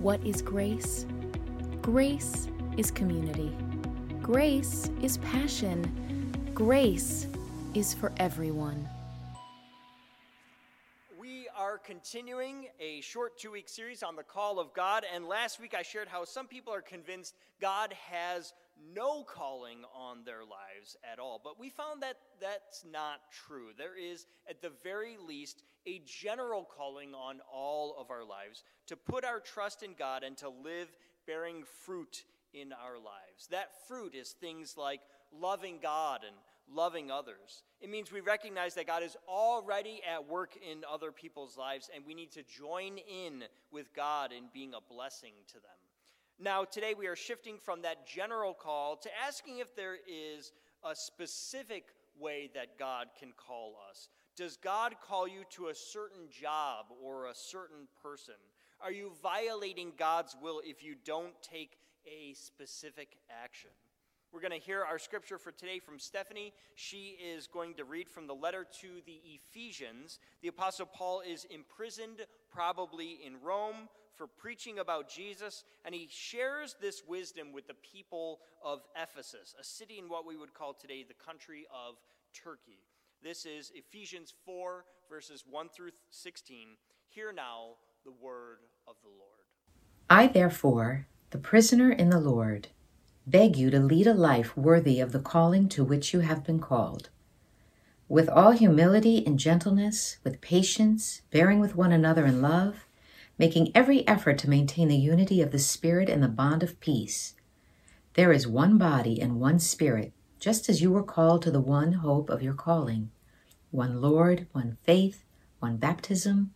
What is grace? Grace is community. Grace is passion. Grace is for everyone. We are continuing a short two week series on the call of God, and last week I shared how some people are convinced God has no calling on their lives at all. But we found that that's not true. There is, at the very least, a general calling on all of our lives to put our trust in God and to live bearing fruit in our lives. That fruit is things like loving God and loving others. It means we recognize that God is already at work in other people's lives, and we need to join in with God in being a blessing to them. Now, today we are shifting from that general call to asking if there is a specific way that God can call us. Does God call you to a certain job or a certain person? Are you violating God's will if you don't take a specific action? We're going to hear our scripture for today from Stephanie. She is going to read from the letter to the Ephesians. The Apostle Paul is imprisoned, probably in Rome, for preaching about Jesus, and he shares this wisdom with the people of Ephesus, a city in what we would call today the country of Turkey. This is Ephesians 4, verses 1 through 16. Hear now the word of the Lord. I, therefore, the prisoner in the Lord, beg you to lead a life worthy of the calling to which you have been called. With all humility and gentleness, with patience, bearing with one another in love, making every effort to maintain the unity of the Spirit and the bond of peace. There is one body and one Spirit, just as you were called to the one hope of your calling one Lord, one faith, one baptism,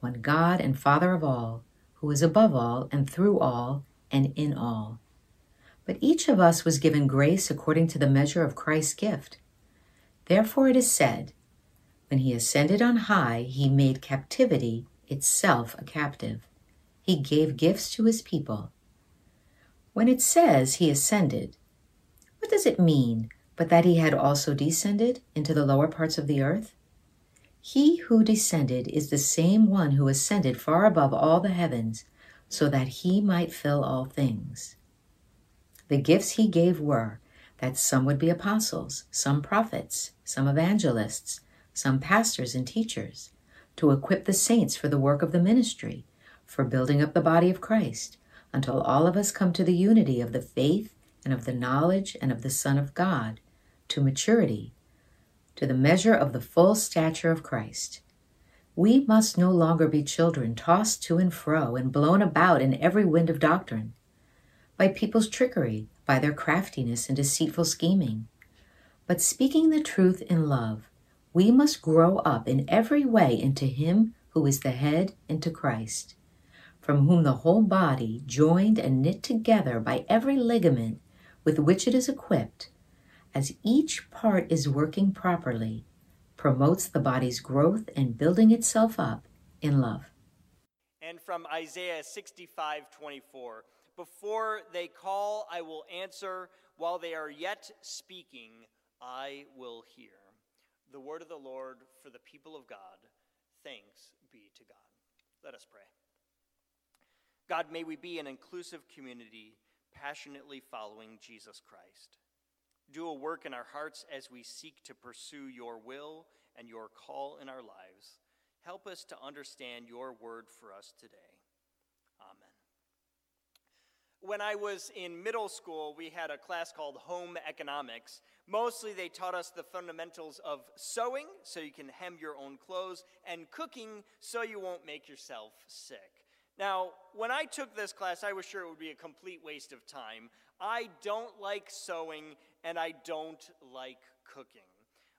one God and Father of all, who is above all and through all and in all. But each of us was given grace according to the measure of Christ's gift. Therefore it is said, When he ascended on high, he made captivity itself a captive. He gave gifts to his people. When it says he ascended, what does it mean but that he had also descended into the lower parts of the earth? He who descended is the same one who ascended far above all the heavens, so that he might fill all things. The gifts he gave were that some would be apostles, some prophets, some evangelists, some pastors and teachers to equip the saints for the work of the ministry, for building up the body of Christ, until all of us come to the unity of the faith and of the knowledge and of the Son of God, to maturity, to the measure of the full stature of Christ. We must no longer be children tossed to and fro and blown about in every wind of doctrine, by people's trickery, by their craftiness and deceitful scheming, but speaking the truth in love we must grow up in every way into Him who is the head, into Christ, from whom the whole body, joined and knit together by every ligament with which it is equipped, as each part is working properly, promotes the body's growth and building itself up in love. And from Isaiah 65 24, before they call, I will answer. While they are yet speaking, I will hear. The word of the Lord for the people of God. Thanks be to God. Let us pray. God, may we be an inclusive community passionately following Jesus Christ. Do a work in our hearts as we seek to pursue your will and your call in our lives. Help us to understand your word for us today Amen. when I was in middle school, we had a class called Home Economics. Mostly they taught us the fundamentals of sewing, so you can hem your own clothes, and cooking, so you won't make yourself sick. Now, when I took this class, I was sure it would be a complete waste of time. I don't like sewing, and I don't like cooking.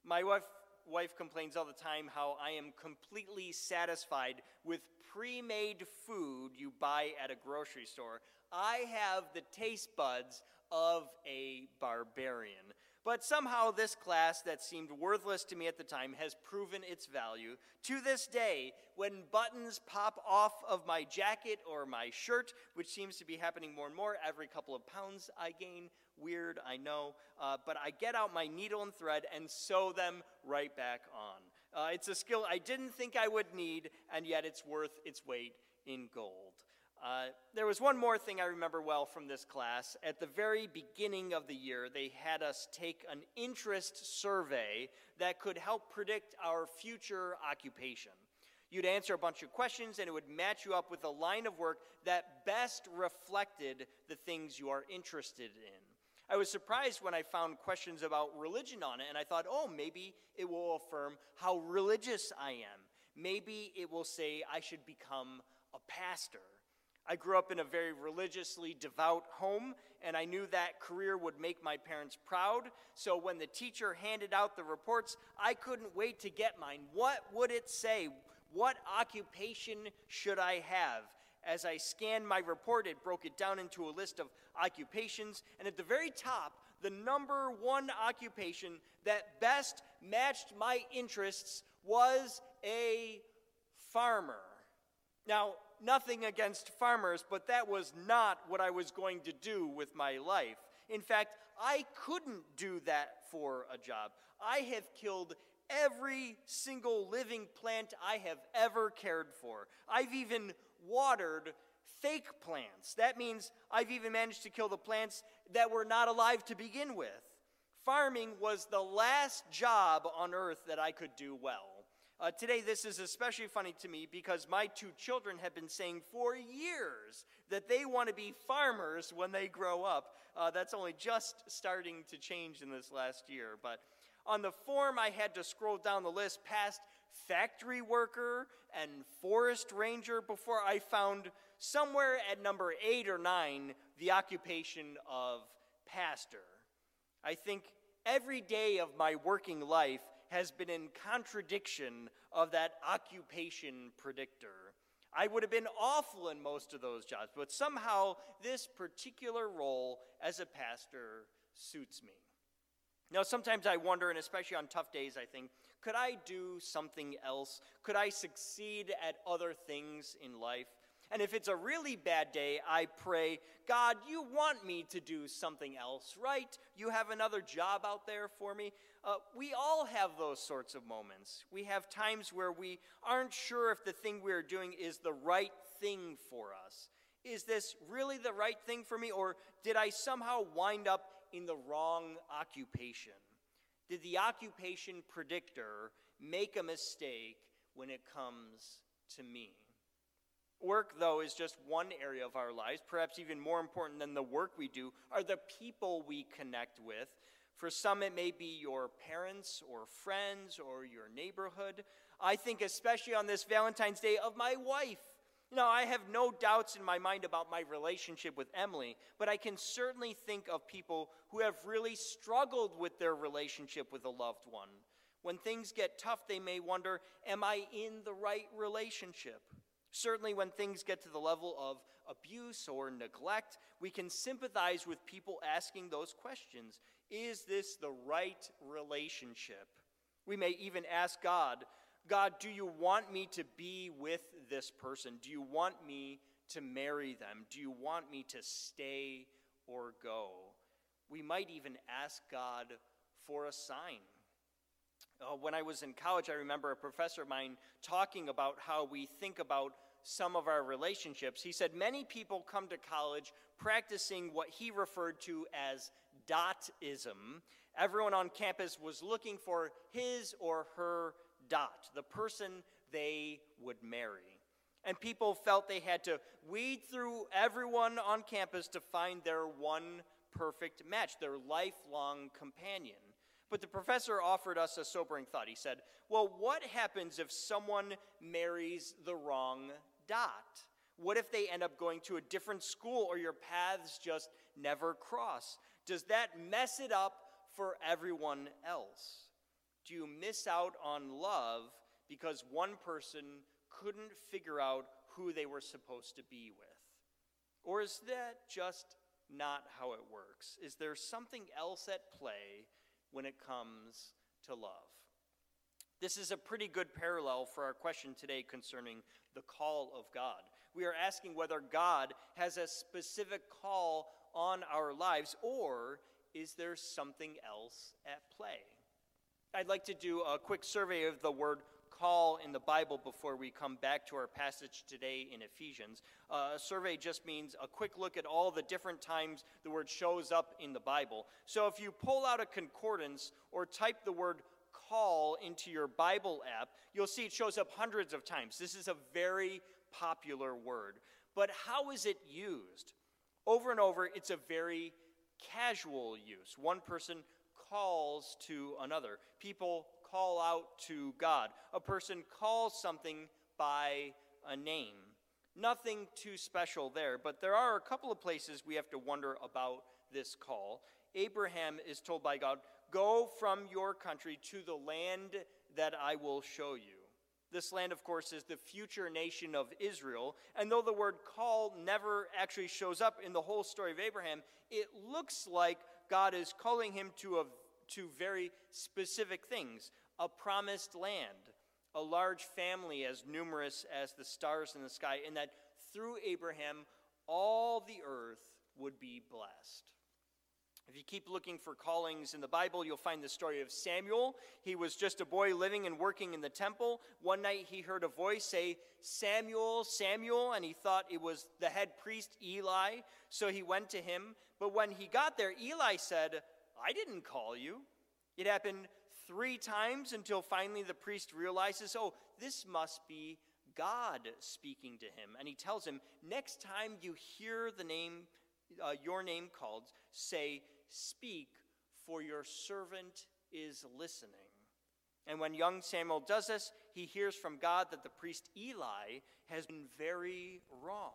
My wife, wife complains all the time how I am completely satisfied with pre made food you buy at a grocery store. I have the taste buds of a barbarian. But somehow, this class that seemed worthless to me at the time has proven its value. To this day, when buttons pop off of my jacket or my shirt, which seems to be happening more and more, every couple of pounds I gain. Weird, I know. Uh, but I get out my needle and thread and sew them right back on. Uh, it's a skill I didn't think I would need, and yet it's worth its weight in gold. Uh, there was one more thing I remember well from this class. At the very beginning of the year, they had us take an interest survey that could help predict our future occupation. You'd answer a bunch of questions, and it would match you up with a line of work that best reflected the things you are interested in. I was surprised when I found questions about religion on it, and I thought, oh, maybe it will affirm how religious I am. Maybe it will say I should become a pastor. I grew up in a very religiously devout home, and I knew that career would make my parents proud. So when the teacher handed out the reports, I couldn't wait to get mine. What would it say? What occupation should I have? As I scanned my report, it broke it down into a list of occupations, and at the very top, the number one occupation that best matched my interests was a farmer. Now, nothing against farmers, but that was not what I was going to do with my life. In fact, I couldn't do that for a job. I have killed every single living plant I have ever cared for. I've even watered fake plants. That means I've even managed to kill the plants that were not alive to begin with. Farming was the last job on earth that I could do well. Uh, today, this is especially funny to me because my two children have been saying for years that they want to be farmers when they grow up. Uh, that's only just starting to change in this last year. But on the form, I had to scroll down the list past factory worker and forest ranger before I found somewhere at number eight or nine the occupation of pastor. I think every day of my working life has been in contradiction of that occupation predictor. I would have been awful in most of those jobs, but somehow this particular role as a pastor suits me. Now, sometimes I wonder, and especially on tough days, I think, could I do something else? Could I succeed at other things in life? And if it's a really bad day, I pray, God, you want me to do something else, right? You have another job out there for me. Uh, we all have those sorts of moments. We have times where we aren't sure if the thing we're doing is the right thing for us. Is this really the right thing for me, or did I somehow wind up in the wrong occupation? Did the occupation predictor make a mistake when it comes to me? Work, though, is just one area of our lives. Perhaps even more important than the work we do are the people we connect with. For some, it may be your parents or friends or your neighborhood. I think, especially on this Valentine's Day, of my wife. You know, I have no doubts in my mind about my relationship with Emily, but I can certainly think of people who have really struggled with their relationship with a loved one. When things get tough, they may wonder, Am I in the right relationship? Certainly, when things get to the level of abuse or neglect, we can sympathize with people asking those questions Is this the right relationship? We may even ask God, God, do you want me to be with this person? Do you want me to marry them? Do you want me to stay or go? We might even ask God for a sign. Uh, when I was in college, I remember a professor of mine talking about how we think about some of our relationships. He said many people come to college practicing what he referred to as dotism. Everyone on campus was looking for his or her dot, the person they would marry. And people felt they had to weed through everyone on campus to find their one perfect match, their lifelong companion. But the professor offered us a sobering thought. He said, Well, what happens if someone marries the wrong dot? What if they end up going to a different school or your paths just never cross? Does that mess it up for everyone else? Do you miss out on love because one person couldn't figure out who they were supposed to be with? Or is that just not how it works? Is there something else at play when it comes to love? This is a pretty good parallel for our question today concerning the call of God. We are asking whether God has a specific call on our lives, or is there something else at play? I'd like to do a quick survey of the word call in the Bible before we come back to our passage today in Ephesians. Uh, a survey just means a quick look at all the different times the word shows up in the Bible. So if you pull out a concordance or type the word call into your Bible app, you'll see it shows up hundreds of times. This is a very popular word. But how is it used? Over and over, it's a very casual use. One person calls to another. People call out to God. A person calls something by a name. Nothing too special there, but there are a couple of places we have to wonder about this call. Abraham is told by God, Go from your country to the land that I will show you. This land, of course, is the future nation of Israel. And though the word call never actually shows up in the whole story of Abraham, it looks like God is calling him to, a, to very specific things a promised land, a large family as numerous as the stars in the sky, and that through Abraham, all the earth would be blessed. If you keep looking for callings in the Bible, you'll find the story of Samuel. He was just a boy living and working in the temple. One night he heard a voice say, Samuel, Samuel, and he thought it was the head priest Eli. So he went to him. But when he got there, Eli said, I didn't call you. It happened three times until finally the priest realizes, oh, this must be God speaking to him. And he tells him, next time you hear the name, uh, your name called, say, Speak, for your servant is listening. And when young Samuel does this, he hears from God that the priest Eli has been very wrong.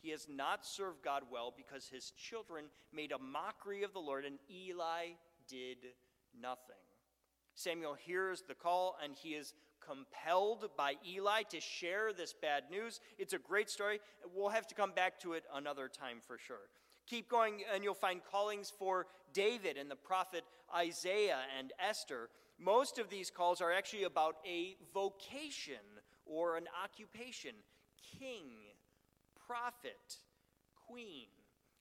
He has not served God well because his children made a mockery of the Lord, and Eli did nothing. Samuel hears the call, and he is compelled by Eli to share this bad news. It's a great story. We'll have to come back to it another time for sure. Keep going, and you'll find callings for David and the prophet Isaiah and Esther. Most of these calls are actually about a vocation or an occupation king, prophet, queen.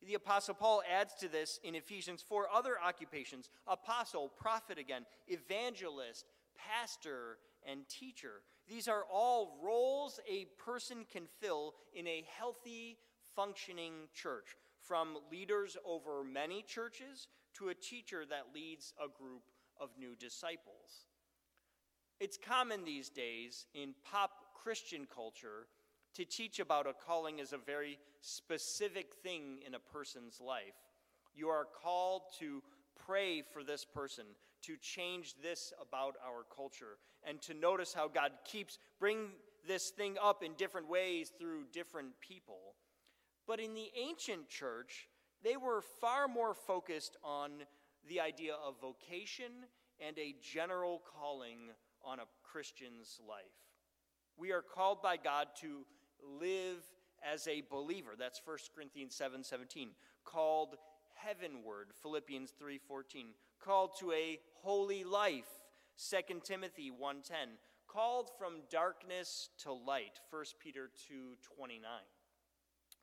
The Apostle Paul adds to this in Ephesians four other occupations apostle, prophet again, evangelist, pastor, and teacher. These are all roles a person can fill in a healthy, functioning church from leaders over many churches to a teacher that leads a group of new disciples. It's common these days in pop Christian culture to teach about a calling as a very specific thing in a person's life. You are called to pray for this person, to change this about our culture, and to notice how God keeps bringing this thing up in different ways through different people. But in the ancient church, they were far more focused on the idea of vocation and a general calling on a Christian's life. We are called by God to live as a believer. That's 1 Corinthians 7 17. Called heavenward, Philippians 3 14. Called to a holy life, 2 Timothy 1 10. Called from darkness to light, 1 Peter 2 29.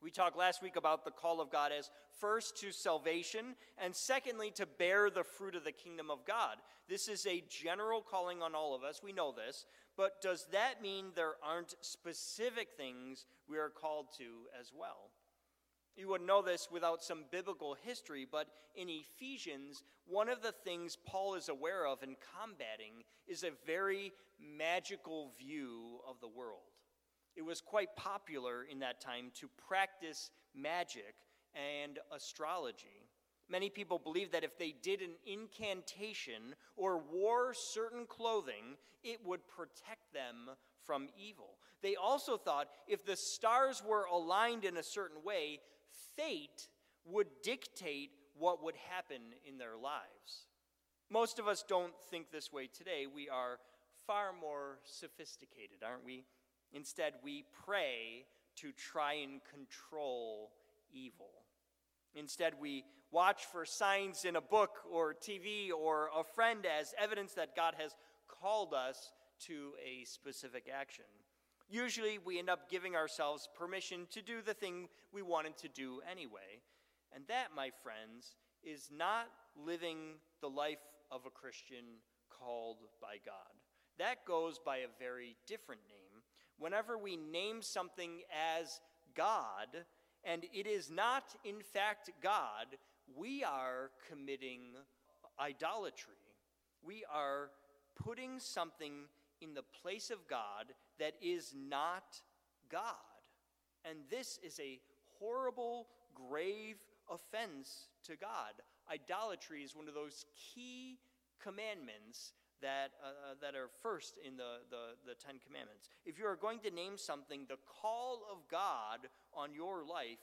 We talked last week about the call of God as first to salvation and secondly to bear the fruit of the kingdom of God. This is a general calling on all of us. We know this. But does that mean there aren't specific things we are called to as well? You would know this without some biblical history, but in Ephesians, one of the things Paul is aware of and combating is a very magical view of the world it was quite popular in that time to practice magic and astrology. Many people believed that if they did an incantation or wore certain clothing, it would protect them from evil. They also thought if the stars were aligned in a certain way, fate would dictate what would happen in their lives. Most of us don't think this way today. We are far more sophisticated, aren't we? Instead, we pray to try and control evil. Instead, we watch for signs in a book or TV or a friend as evidence that God has called us to a specific action. Usually, we end up giving ourselves permission to do the thing we wanted to do anyway. And that, my friends, is not living the life of a Christian called by God. that goes by a very different name. Whenever we name something as God, and it is not, in fact, God, we are committing idolatry. We are putting something in the place of God that is not God. And this is a horrible, grave offense to God. Idolatry is one of those key commandments that, uh, uh, that are first in the, the, the Ten Commandments. If you are going to name something the call of God on your life,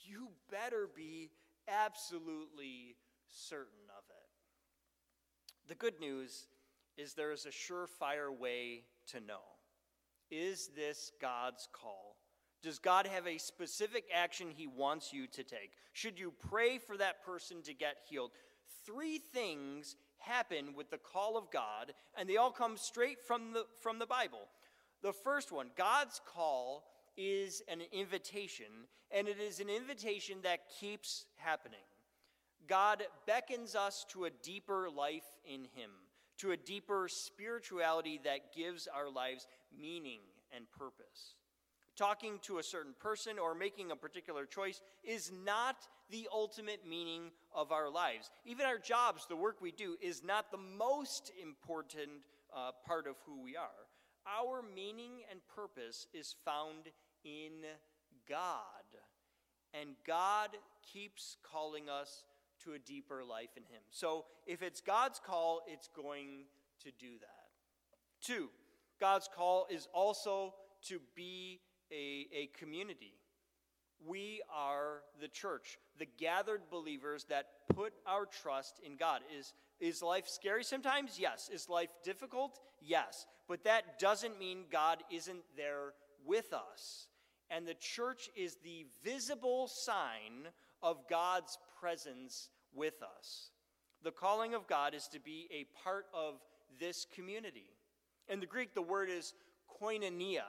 you better be absolutely certain of it. The good news is there is a surefire way to know. Is this God's call? Does God have a specific action he wants you to take? Should you pray for that person to get healed? Three things happen with the call of God, and they all come straight from the, from the Bible. The first one, God's call is an invitation, and it is an invitation that keeps happening. God beckons us to a deeper life in Him, to a deeper spirituality that gives our lives meaning and purpose talking to a certain person or making a particular choice is not the ultimate meaning of our lives. Even our jobs, the work we do, is not the most important uh, part of who we are. Our meaning and purpose is found in God. And God keeps calling us to a deeper life in Him. So if it's God's call, it's going to do that. Two, God's call is also to be a, a community. We are the church, the gathered believers that put our trust in God. Is, is life scary sometimes? Yes. Is life difficult? Yes. But that doesn't mean God isn't there with us. And the church is the visible sign of God's presence with us. The calling of God is to be a part of this community. In the Greek, the word is koinonia,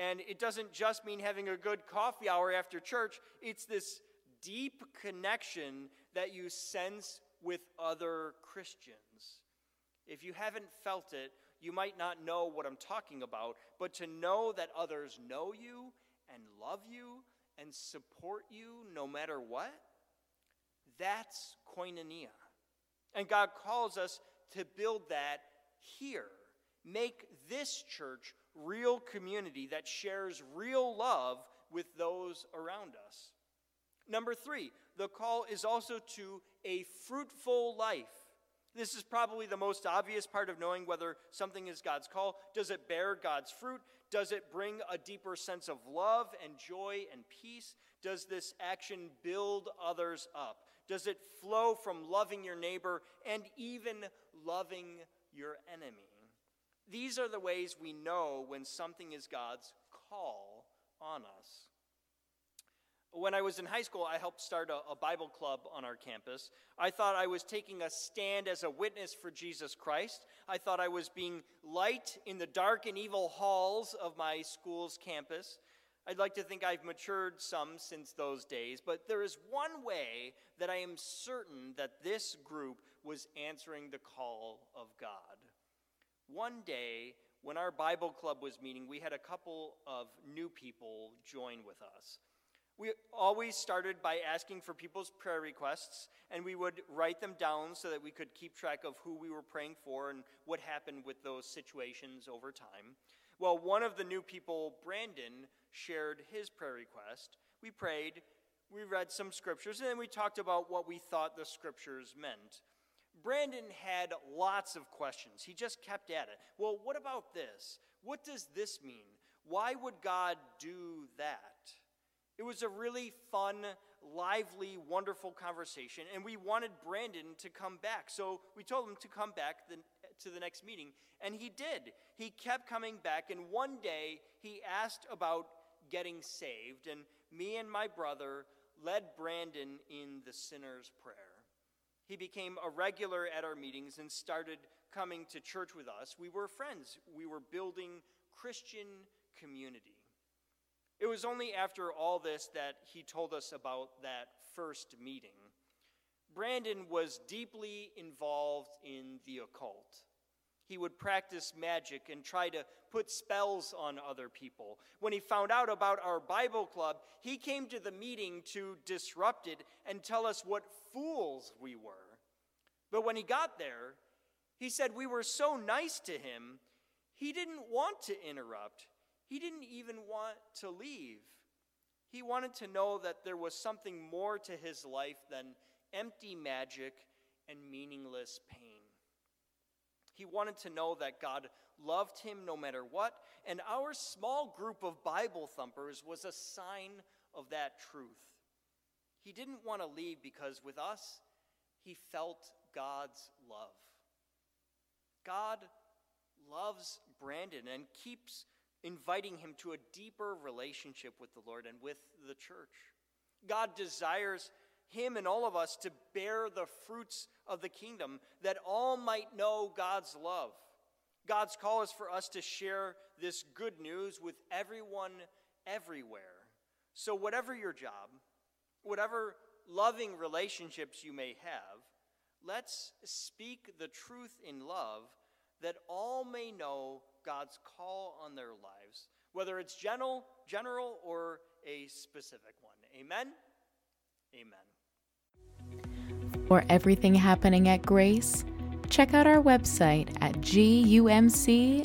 and it doesn't just mean having a good coffee hour after church, it's this deep connection that you sense with other Christians. If you haven't felt it, you might not know what I'm talking about, but to know that others know you and love you and support you no matter what, that's koinonia. And God calls us to build that here. Make this church real community that shares real love with those around us. Number three, the call is also to a fruitful life. This is probably the most obvious part of knowing whether something is God's call. Does it bear God's fruit? Does it bring a deeper sense of love and joy and peace? Does this action build others up? Does it flow from loving your neighbor and even loving your enemy? These are the ways we know when something is God's call on us. When I was in high school, I helped start a, a, Bible club on our campus. I thought I was taking a stand as a witness for Jesus Christ. I thought I was being light in the dark and evil halls of my school's campus. I'd like to think I've matured some since those days, but there is one way that I am certain that this group was answering the call of God. One day, when our Bible club was meeting, we had a couple of new people join with us. We always started by asking for people's prayer requests, and we would write them down so that we could keep track of who we were praying for and what happened with those situations over time. Well, one of the new people, Brandon, shared his prayer request. We prayed, we read some scriptures, and then we talked about what we thought the scriptures meant. Brandon had lots of questions. He just kept at it. Well, what about this? What does this mean? Why would God do that? It was a really fun, lively, wonderful conversation, and we wanted Brandon to come back. So we told him to come back the, to the next meeting, and he did. He kept coming back, and one day he asked about getting saved, and me and my brother led Brandon in the sinner's prayer. He became a regular at our meetings and started coming to church with us. We were friends, we were building Christian community. It was only after all this that he told us about that first meeting. Brandon was deeply involved in the occult. He would practice magic and try to put spells on other people. When he found out about our Bible club, he came to the meeting to disrupt it and tell us what fools we were. But when he got there, he said we were so nice to him, he didn't want to interrupt. He didn't even want to leave. He wanted to know that there was something more to his life than empty magic and meaningless pain. He wanted to know that God loved him no matter what, and our small group of Bible thumpers was a sign of that truth. He didn't want to leave because with us, he felt God's love. God loves Brandon and keeps inviting him to a deeper relationship with the Lord and with the church. God desires him and all of us to bear the fruits of the kingdom, that all might know God's love. God's call is for us to share this good news with everyone everywhere. So, whatever your job, whatever loving relationships you may have, let's speak the truth in love that all may know God's call on their lives, whether it's general, general or a specific one. Amen. Amen. For everything happening at Grace, check out our website at gumc.org.